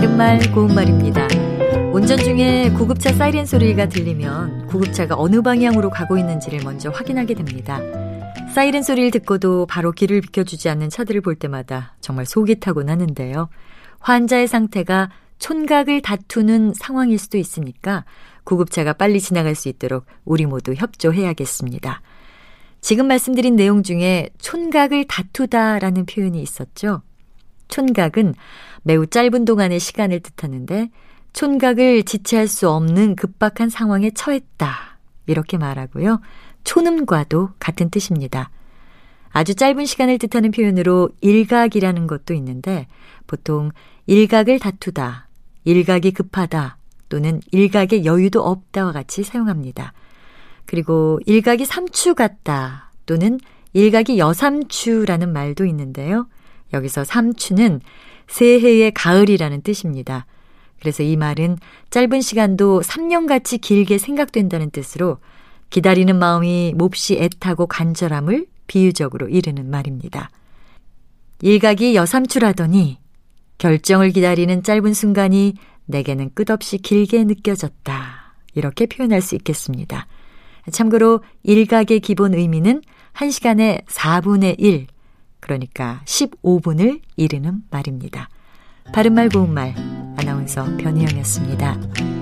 바른말 고운말입니다. 운전 중에 구급차 사이렌 소리가 들리면 구급차가 어느 방향으로 가고 있는지를 먼저 확인하게 됩니다. 사이렌 소리를 듣고도 바로 길을 비켜주지 않는 차들을 볼 때마다 정말 속이 타곤 하는데요. 환자의 상태가 촌각을 다투는 상황일 수도 있으니까 구급차가 빨리 지나갈 수 있도록 우리 모두 협조해야겠습니다. 지금 말씀드린 내용 중에 촌각을 다투다라는 표현이 있었죠. 촌각은 매우 짧은 동안의 시간을 뜻하는데 촌각을 지체할 수 없는 급박한 상황에 처했다. 이렇게 말하고요. 촌음과도 같은 뜻입니다. 아주 짧은 시간을 뜻하는 표현으로 일각이라는 것도 있는데 보통 일각을 다투다, 일각이 급하다 또는 일각의 여유도 없다와 같이 사용합니다. 그리고 일각이 삼추 같다 또는 일각이 여삼추라는 말도 있는데요. 여기서 삼추는 새해의 가을이라는 뜻입니다. 그래서 이 말은 짧은 시간도 3년같이 길게 생각된다는 뜻으로 기다리는 마음이 몹시 애타고 간절함을 비유적으로 이르는 말입니다. 일각이 여삼추라더니 결정을 기다리는 짧은 순간이 내게는 끝없이 길게 느껴졌다. 이렇게 표현할 수 있겠습니다. 참고로 일각의 기본 의미는 1시간에 4분의 1, 그러니까 15분을 이르는 말입니다. 바른말 고운말 아나운서 변희영이었습니다.